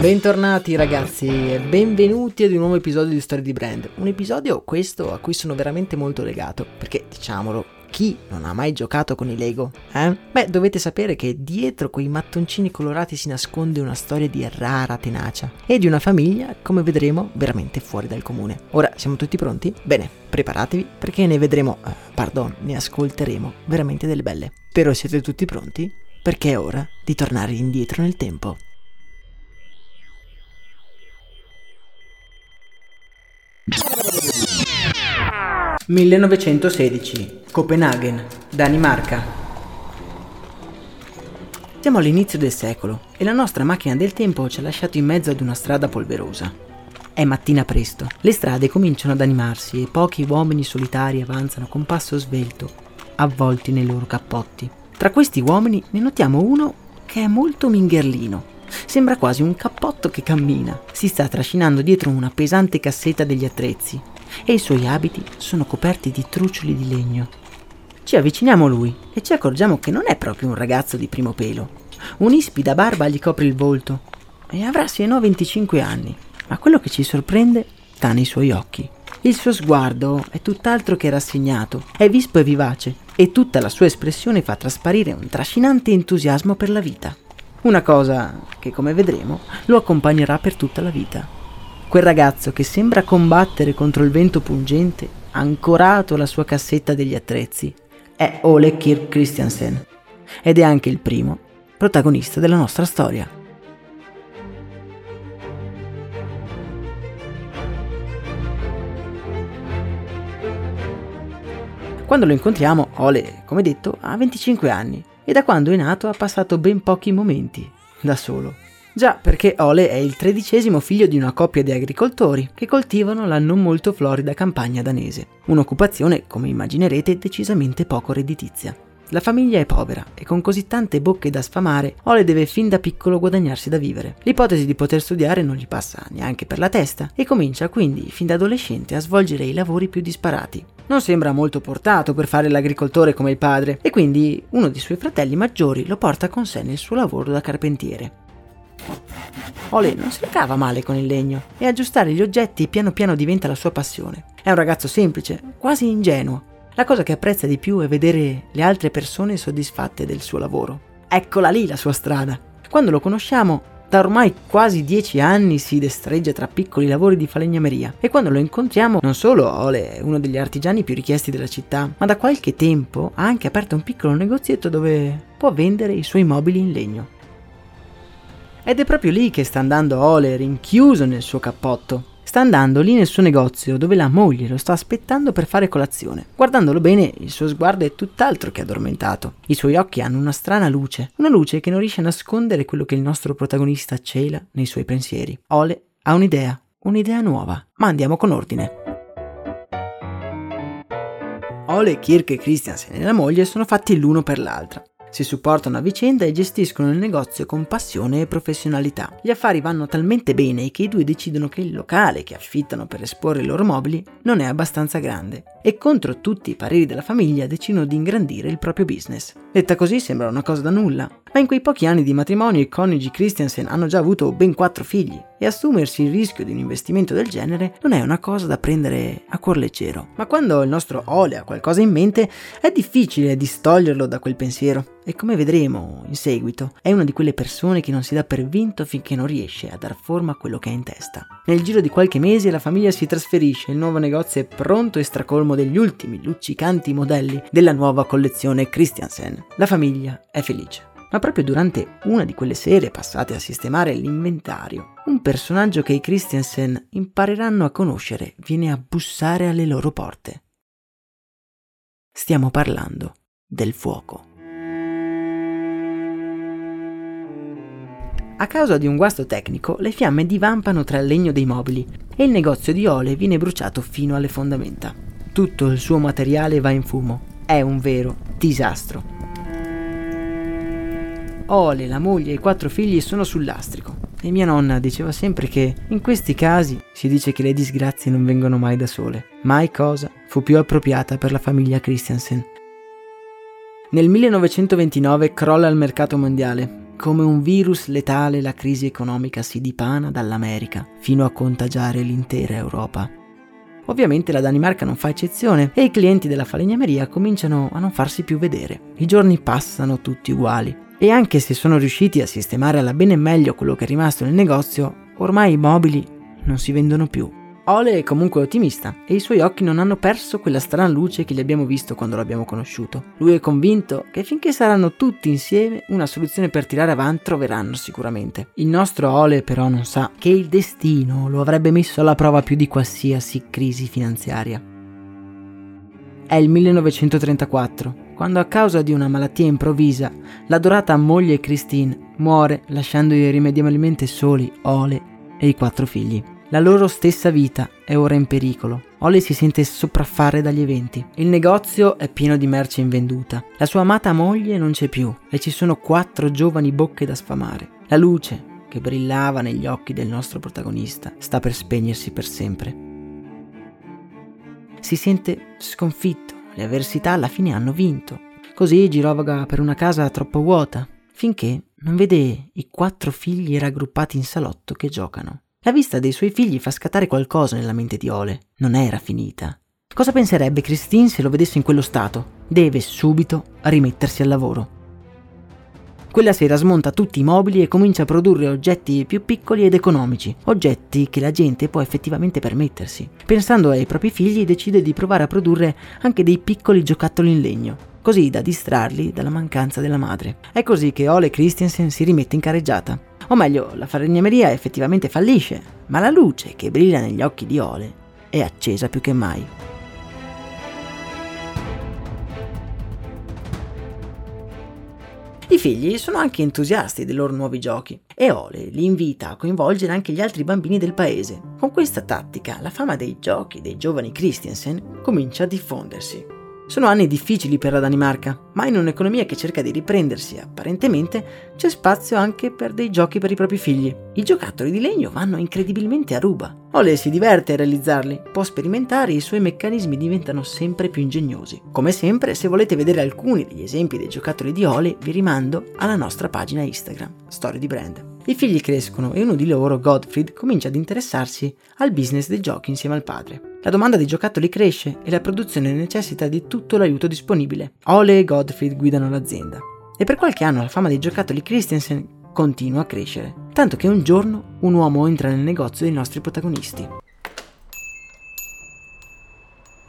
Bentornati ragazzi e benvenuti ad un nuovo episodio di Storie di Brand. Un episodio questo a cui sono veramente molto legato, perché diciamolo, chi non ha mai giocato con i Lego? Eh? Beh, dovete sapere che dietro quei mattoncini colorati si nasconde una storia di rara tenacia e di una famiglia, come vedremo, veramente fuori dal comune. Ora, siamo tutti pronti? Bene, preparatevi perché ne vedremo, eh, pardon, ne ascolteremo veramente delle belle. Però siete tutti pronti? Perché è ora di tornare indietro nel tempo. 1916, Copenaghen, Danimarca. Siamo all'inizio del secolo e la nostra macchina del tempo ci ha lasciato in mezzo ad una strada polverosa. È mattina presto, le strade cominciano ad animarsi e pochi uomini solitari avanzano con passo svelto, avvolti nei loro cappotti. Tra questi uomini ne notiamo uno che è molto mingherlino. Sembra quasi un cappotto che cammina. Si sta trascinando dietro una pesante cassetta degli attrezzi e i suoi abiti sono coperti di trucioli di legno. Ci avviciniamo a lui e ci accorgiamo che non è proprio un ragazzo di primo pelo. Un'ispida barba gli copre il volto e avrà sì e no 25 anni, ma quello che ci sorprende sta nei suoi occhi. Il suo sguardo è tutt'altro che rassegnato, è vispo e vivace e tutta la sua espressione fa trasparire un trascinante entusiasmo per la vita. Una cosa che, come vedremo, lo accompagnerà per tutta la vita. Quel ragazzo che sembra combattere contro il vento pungente, ancorato alla sua cassetta degli attrezzi, è Ole Kirk Christiansen ed è anche il primo protagonista della nostra storia. Quando lo incontriamo, Ole, come detto, ha 25 anni e da quando è nato ha passato ben pochi momenti da solo. Già, perché Ole è il tredicesimo figlio di una coppia di agricoltori che coltivano la non molto florida campagna danese, un'occupazione, come immaginerete, decisamente poco redditizia. La famiglia è povera e con così tante bocche da sfamare, Ole deve fin da piccolo guadagnarsi da vivere. L'ipotesi di poter studiare non gli passa neanche per la testa e comincia quindi fin da adolescente a svolgere i lavori più disparati non sembra molto portato per fare l'agricoltore come il padre e quindi uno dei suoi fratelli maggiori lo porta con sé nel suo lavoro da carpentiere. Ole non se la cava male con il legno e aggiustare gli oggetti piano piano diventa la sua passione. È un ragazzo semplice, quasi ingenuo. La cosa che apprezza di più è vedere le altre persone soddisfatte del suo lavoro. Eccola lì la sua strada. Quando lo conosciamo da ormai quasi dieci anni si destreggia tra piccoli lavori di falegnameria e quando lo incontriamo non solo Ole è uno degli artigiani più richiesti della città, ma da qualche tempo ha anche aperto un piccolo negozietto dove può vendere i suoi mobili in legno. Ed è proprio lì che sta andando Ole rinchiuso nel suo cappotto, Sta andando lì nel suo negozio dove la moglie lo sta aspettando per fare colazione. Guardandolo bene, il suo sguardo è tutt'altro che addormentato. I suoi occhi hanno una strana luce, una luce che non riesce a nascondere quello che il nostro protagonista cela nei suoi pensieri. Ole ha un'idea un'idea nuova, ma andiamo con ordine. Ole, Kirk e Christiansen e la moglie sono fatti l'uno per l'altra. Si supportano a vicenda e gestiscono il negozio con passione e professionalità. Gli affari vanno talmente bene che i due decidono che il locale che affittano per esporre i loro mobili non è abbastanza grande e contro tutti i pareri della famiglia decidono di ingrandire il proprio business. Detta così sembra una cosa da nulla, ma in quei pochi anni di matrimonio i coniugi Christiansen hanno già avuto ben quattro figli e assumersi il rischio di un investimento del genere non è una cosa da prendere a cuor leggero. Ma quando il nostro Ole ha qualcosa in mente è difficile distoglierlo da quel pensiero e come vedremo in seguito è una di quelle persone che non si dà per vinto finché non riesce a dar forma a quello che ha in testa. Nel giro di qualche mese la famiglia si trasferisce, il nuovo negozio è pronto e stracolmo degli ultimi luccicanti modelli della nuova collezione Christiansen. La famiglia è felice. Ma proprio durante una di quelle sere passate a sistemare l'inventario, un personaggio che i Christiansen impareranno a conoscere viene a bussare alle loro porte. Stiamo parlando del fuoco. A causa di un guasto tecnico, le fiamme divampano tra il legno dei mobili e il negozio di Ole viene bruciato fino alle fondamenta. Tutto il suo materiale va in fumo. È un vero disastro. Ole, la moglie e i quattro figli sono sul lastrico. E mia nonna diceva sempre che in questi casi si dice che le disgrazie non vengono mai da sole. Mai cosa fu più appropriata per la famiglia Christiansen. Nel 1929 crolla il mercato mondiale. Come un virus letale la crisi economica si dipana dall'America fino a contagiare l'intera Europa. Ovviamente la Danimarca non fa eccezione e i clienti della falegnameria cominciano a non farsi più vedere. I giorni passano tutti uguali. E anche se sono riusciti a sistemare alla bene meglio quello che è rimasto nel negozio, ormai i mobili non si vendono più. Ole è comunque ottimista e i suoi occhi non hanno perso quella strana luce che gli abbiamo visto quando l'abbiamo conosciuto. Lui è convinto che finché saranno tutti insieme una soluzione per tirare avanti troveranno sicuramente. Il nostro Ole però non sa che il destino lo avrebbe messo alla prova più di qualsiasi crisi finanziaria. È il 1934 quando a causa di una malattia improvvisa l'adorata moglie Christine muore lasciando irrimediabilmente soli Ole e i quattro figli. La loro stessa vita è ora in pericolo. Ole si sente sopraffare dagli eventi. Il negozio è pieno di merce invenduta. La sua amata moglie non c'è più e ci sono quattro giovani bocche da sfamare. La luce, che brillava negli occhi del nostro protagonista, sta per spegnersi per sempre. Si sente sconfitto le avversità alla fine hanno vinto. Così girovaga per una casa troppo vuota, finché non vede i quattro figli raggruppati in salotto che giocano. La vista dei suoi figli fa scattare qualcosa nella mente di Ole. Non era finita. Cosa penserebbe Christine se lo vedesse in quello stato? Deve subito rimettersi al lavoro. Quella sera smonta tutti i mobili e comincia a produrre oggetti più piccoli ed economici, oggetti che la gente può effettivamente permettersi. Pensando ai propri figli decide di provare a produrre anche dei piccoli giocattoli in legno, così da distrarli dalla mancanza della madre. È così che Ole Christensen si rimette in carreggiata. O meglio, la falegnameria effettivamente fallisce, ma la luce che brilla negli occhi di Ole è accesa più che mai. I figli sono anche entusiasti dei loro nuovi giochi e Ole li invita a coinvolgere anche gli altri bambini del paese. Con questa tattica la fama dei giochi dei giovani Christiansen comincia a diffondersi. Sono anni difficili per la Danimarca, ma in un'economia che cerca di riprendersi apparentemente c'è spazio anche per dei giochi per i propri figli. I giocattoli di legno vanno incredibilmente a ruba. Ole si diverte a realizzarli, può sperimentare e i suoi meccanismi diventano sempre più ingegnosi. Come sempre, se volete vedere alcuni degli esempi dei giocattoli di Ole, vi rimando alla nostra pagina Instagram, Story di Brand. I figli crescono e uno di loro, Gottfried, comincia ad interessarsi al business dei giochi insieme al padre. La domanda di giocattoli cresce e la produzione necessita di tutto l'aiuto disponibile. Ole e Gottfried guidano l'azienda. E per qualche anno la fama dei giocattoli Christensen continua a crescere, tanto che un giorno un uomo entra nel negozio dei nostri protagonisti.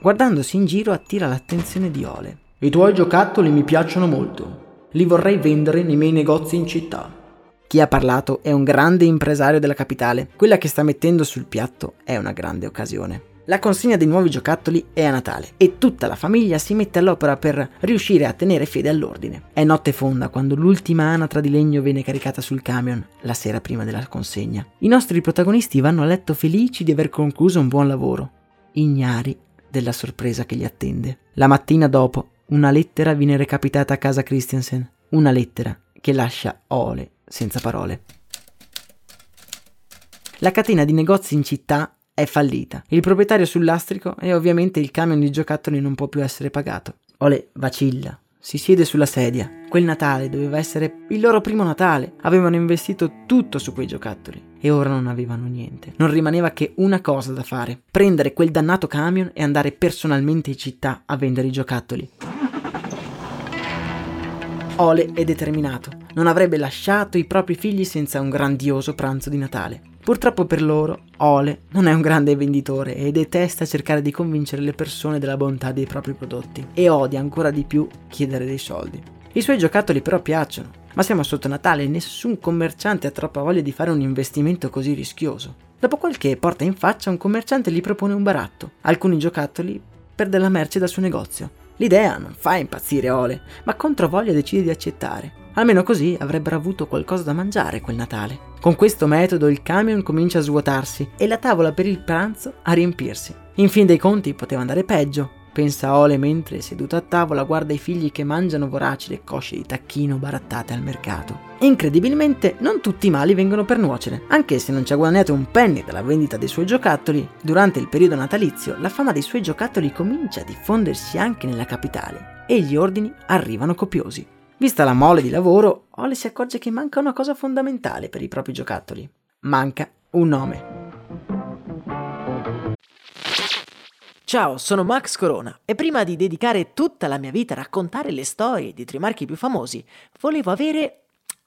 Guardandosi in giro attira l'attenzione di Ole. I tuoi giocattoli mi piacciono molto. Li vorrei vendere nei miei negozi in città. Chi ha parlato è un grande impresario della capitale. Quella che sta mettendo sul piatto è una grande occasione. La consegna dei nuovi giocattoli è a Natale e tutta la famiglia si mette all'opera per riuscire a tenere fede all'ordine. È notte fonda quando l'ultima anatra di legno viene caricata sul camion la sera prima della consegna. I nostri protagonisti vanno a letto felici di aver concluso un buon lavoro, ignari della sorpresa che li attende. La mattina dopo, una lettera viene recapitata a casa Christensen, una lettera che lascia Ole senza parole. La catena di negozi in città è fallita. Il proprietario sul lastrico e ovviamente il camion di giocattoli non può più essere pagato. Ole vacilla, si siede sulla sedia. Quel Natale doveva essere il loro primo Natale. Avevano investito tutto su quei giocattoli e ora non avevano niente. Non rimaneva che una cosa da fare: prendere quel dannato camion e andare personalmente in città a vendere i giocattoli. Ole è determinato. Non avrebbe lasciato i propri figli senza un grandioso pranzo di Natale. Purtroppo per loro, Ole non è un grande venditore e detesta cercare di convincere le persone della bontà dei propri prodotti e odia ancora di più chiedere dei soldi. I suoi giocattoli però piacciono, ma siamo sotto Natale e nessun commerciante ha troppa voglia di fare un investimento così rischioso. Dopo qualche porta in faccia, un commerciante gli propone un baratto, alcuni giocattoli per della merce dal suo negozio. L'idea non fa impazzire Ole, ma contro voglia decide di accettare. Almeno così avrebbero avuto qualcosa da mangiare quel Natale. Con questo metodo il camion comincia a svuotarsi e la tavola per il pranzo a riempirsi. In fin dei conti poteva andare peggio, pensa Ole mentre, seduto a tavola, guarda i figli che mangiano voraci le cosce di tacchino barattate al mercato. Incredibilmente, non tutti i mali vengono per nuocere. Anche se non ci ha guadagnato un penny dalla vendita dei suoi giocattoli, durante il periodo natalizio la fama dei suoi giocattoli comincia a diffondersi anche nella capitale e gli ordini arrivano copiosi. Vista la mole di lavoro, Ole si accorge che manca una cosa fondamentale per i propri giocattoli. Manca un nome. Ciao, sono Max Corona e prima di dedicare tutta la mia vita a raccontare le storie di tre marchi più famosi, volevo avere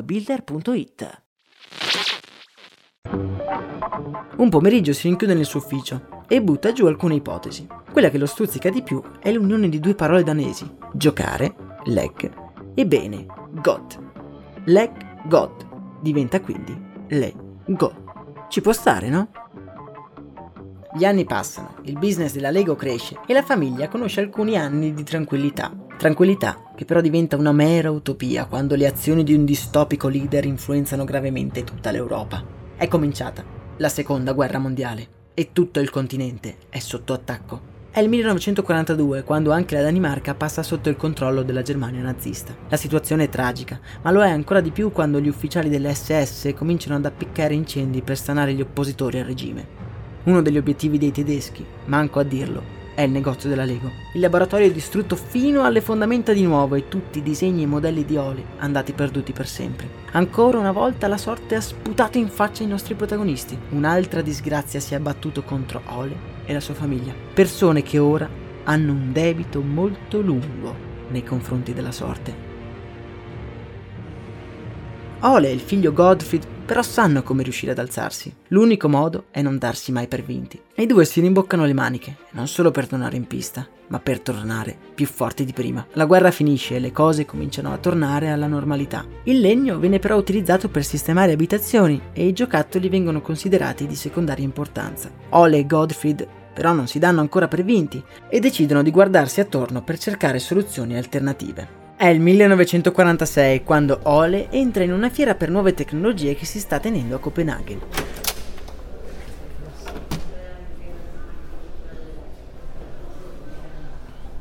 appbuilder.it. Un pomeriggio si rinchiude nel suo ufficio e butta giù alcune ipotesi. Quella che lo stuzzica di più è l'unione di due parole danesi, giocare, leg, e bene, got. Leg, got diventa quindi le, go. Ci può stare, no? Gli anni passano, il business della Lego cresce e la famiglia conosce alcuni anni di tranquillità. Tranquillità che però diventa una mera utopia quando le azioni di un distopico leader influenzano gravemente tutta l'Europa. È cominciata la seconda guerra mondiale e tutto il continente è sotto attacco. È il 1942 quando anche la Danimarca passa sotto il controllo della Germania nazista. La situazione è tragica, ma lo è ancora di più quando gli ufficiali dell'SS cominciano ad appiccare incendi per stanare gli oppositori al regime. Uno degli obiettivi dei tedeschi, manco a dirlo, è il negozio della Lego. Il laboratorio è distrutto fino alle fondamenta di nuovo e tutti i disegni e modelli di Oli andati perduti per sempre. Ancora una volta la sorte ha sputato in faccia i nostri protagonisti. Un'altra disgrazia si è abbattuto contro Ole e la sua famiglia. Persone che ora hanno un debito molto lungo nei confronti della sorte. Ole e il figlio Godfried però sanno come riuscire ad alzarsi. L'unico modo è non darsi mai per vinti. E i due si rimboccano le maniche, non solo per tornare in pista, ma per tornare più forti di prima. La guerra finisce e le cose cominciano a tornare alla normalità. Il legno viene però utilizzato per sistemare abitazioni e i giocattoli vengono considerati di secondaria importanza. Ole e Godfried però non si danno ancora per vinti e decidono di guardarsi attorno per cercare soluzioni alternative. È il 1946 quando Ole entra in una fiera per nuove tecnologie che si sta tenendo a Copenaghen.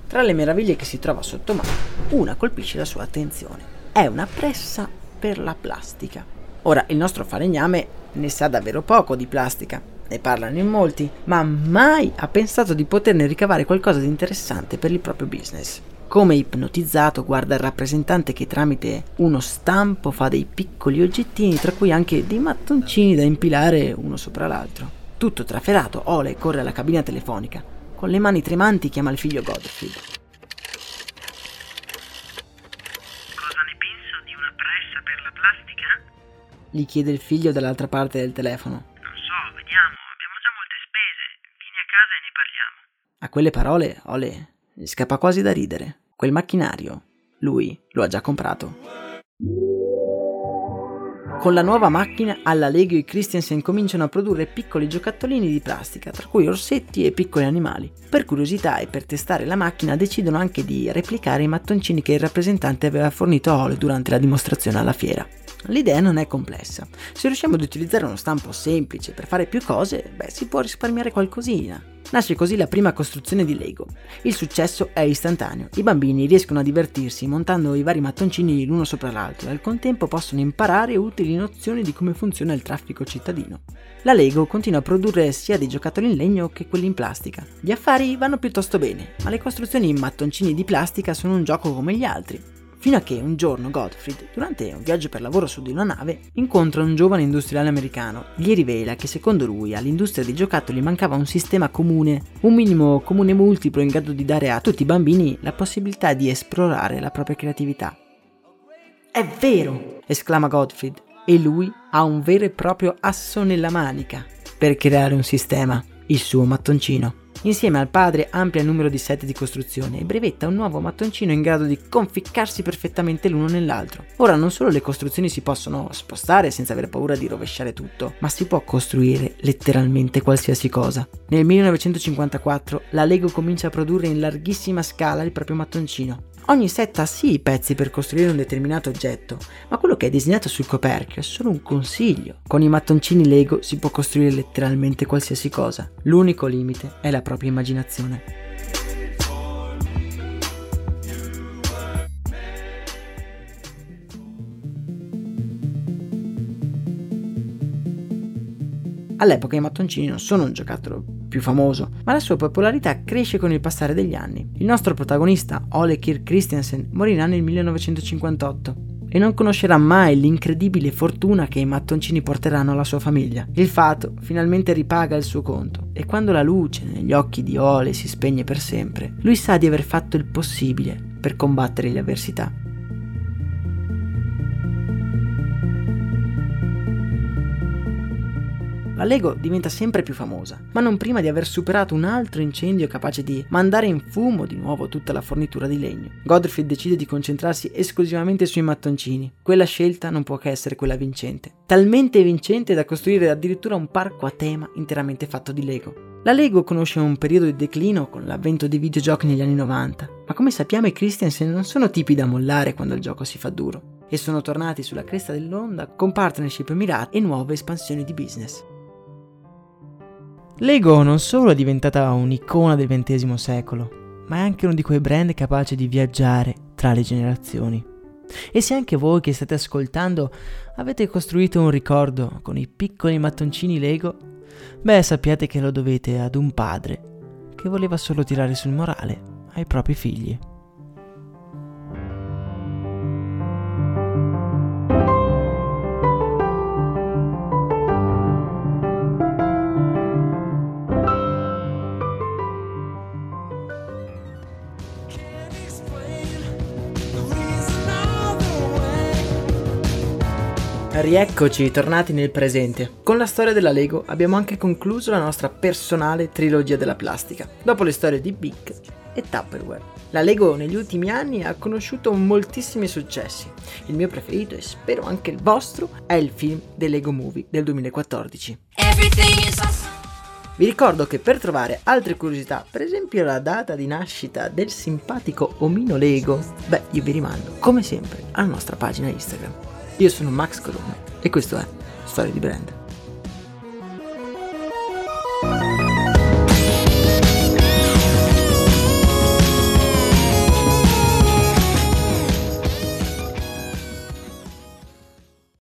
Tra le meraviglie che si trova sotto mano, una colpisce la sua attenzione. È una pressa per la plastica. Ora, il nostro falegname ne sa davvero poco di plastica, ne parlano in molti, ma mai ha pensato di poterne ricavare qualcosa di interessante per il proprio business. Come ipnotizzato guarda il rappresentante che tramite uno stampo fa dei piccoli oggettini, tra cui anche dei mattoncini da impilare uno sopra l'altro. Tutto trafelato, Ole corre alla cabina telefonica. Con le mani tremanti chiama il figlio Godfrey. Cosa ne penso di una pressa per la plastica? Gli chiede il figlio dall'altra parte del telefono. Non so, vediamo, abbiamo già molte spese. Vieni a casa e ne parliamo. A quelle parole, Ole gli scappa quasi da ridere. Quel macchinario, lui lo ha già comprato. Con la nuova macchina, alla Lego e Christiansen cominciano a produrre piccoli giocattolini di plastica, tra cui orsetti e piccoli animali. Per curiosità e per testare la macchina decidono anche di replicare i mattoncini che il rappresentante aveva fornito a Ole durante la dimostrazione alla fiera. L'idea non è complessa. Se riusciamo ad utilizzare uno stampo semplice per fare più cose, beh, si può risparmiare qualcosina. Nasce così la prima costruzione di Lego. Il successo è istantaneo. I bambini riescono a divertirsi montando i vari mattoncini l'uno sopra l'altro e al contempo possono imparare utili nozioni di come funziona il traffico cittadino. La Lego continua a produrre sia dei giocattoli in legno che quelli in plastica. Gli affari vanno piuttosto bene, ma le costruzioni in mattoncini di plastica sono un gioco come gli altri. Fino a che un giorno Gottfried, durante un viaggio per lavoro su di una nave, incontra un giovane industriale americano. Gli rivela che secondo lui all'industria dei giocattoli mancava un sistema comune, un minimo comune multiplo in grado di dare a tutti i bambini la possibilità di esplorare la propria creatività. È vero! esclama Gottfried, e lui ha un vero e proprio asso nella manica per creare un sistema, il suo mattoncino. Insieme al padre amplia il numero di set di costruzione e brevetta un nuovo mattoncino in grado di conficcarsi perfettamente l'uno nell'altro. Ora non solo le costruzioni si possono spostare senza avere paura di rovesciare tutto, ma si può costruire letteralmente qualsiasi cosa. Nel 1954 la Lego comincia a produrre in larghissima scala il proprio mattoncino. Ogni set ha sì i pezzi per costruire un determinato oggetto, ma quello che è disegnato sul coperchio è solo un consiglio. Con i mattoncini Lego si può costruire letteralmente qualsiasi cosa. L'unico limite è la propria immaginazione. All'epoca i mattoncini non sono un giocattolo più famoso, ma la sua popolarità cresce con il passare degli anni. Il nostro protagonista, Ole Kirk Christiansen, morirà nel 1958 e non conoscerà mai l'incredibile fortuna che i mattoncini porteranno alla sua famiglia. Il fato finalmente ripaga il suo conto e quando la luce negli occhi di Ole si spegne per sempre, lui sa di aver fatto il possibile per combattere le avversità. La Lego diventa sempre più famosa, ma non prima di aver superato un altro incendio capace di mandare in fumo di nuovo tutta la fornitura di legno. Godfrey decide di concentrarsi esclusivamente sui mattoncini. Quella scelta non può che essere quella vincente. Talmente vincente da costruire addirittura un parco a tema interamente fatto di Lego. La Lego conosce un periodo di declino con l'avvento dei videogiochi negli anni 90, ma come sappiamo i Christiansen non sono tipi da mollare quando il gioco si fa duro e sono tornati sulla cresta dell'onda con partnership mirate e nuove espansioni di business. Lego non solo è diventata un'icona del XX secolo, ma è anche uno di quei brand capaci di viaggiare tra le generazioni. E se anche voi che state ascoltando avete costruito un ricordo con i piccoli mattoncini Lego, beh sappiate che lo dovete ad un padre che voleva solo tirare sul morale ai propri figli. Rieccoci, tornati nel presente. Con la storia della Lego abbiamo anche concluso la nostra personale trilogia della plastica, dopo le storie di Big e Tupperware. La Lego negli ultimi anni ha conosciuto moltissimi successi. Il mio preferito, e spero anche il vostro, è il film The Lego Movie del 2014. Vi ricordo che per trovare altre curiosità, per esempio la data di nascita del simpatico omino Lego, beh, io vi rimando, come sempre, alla nostra pagina Instagram. Io sono Max Colonna e questo è Storia di Brand.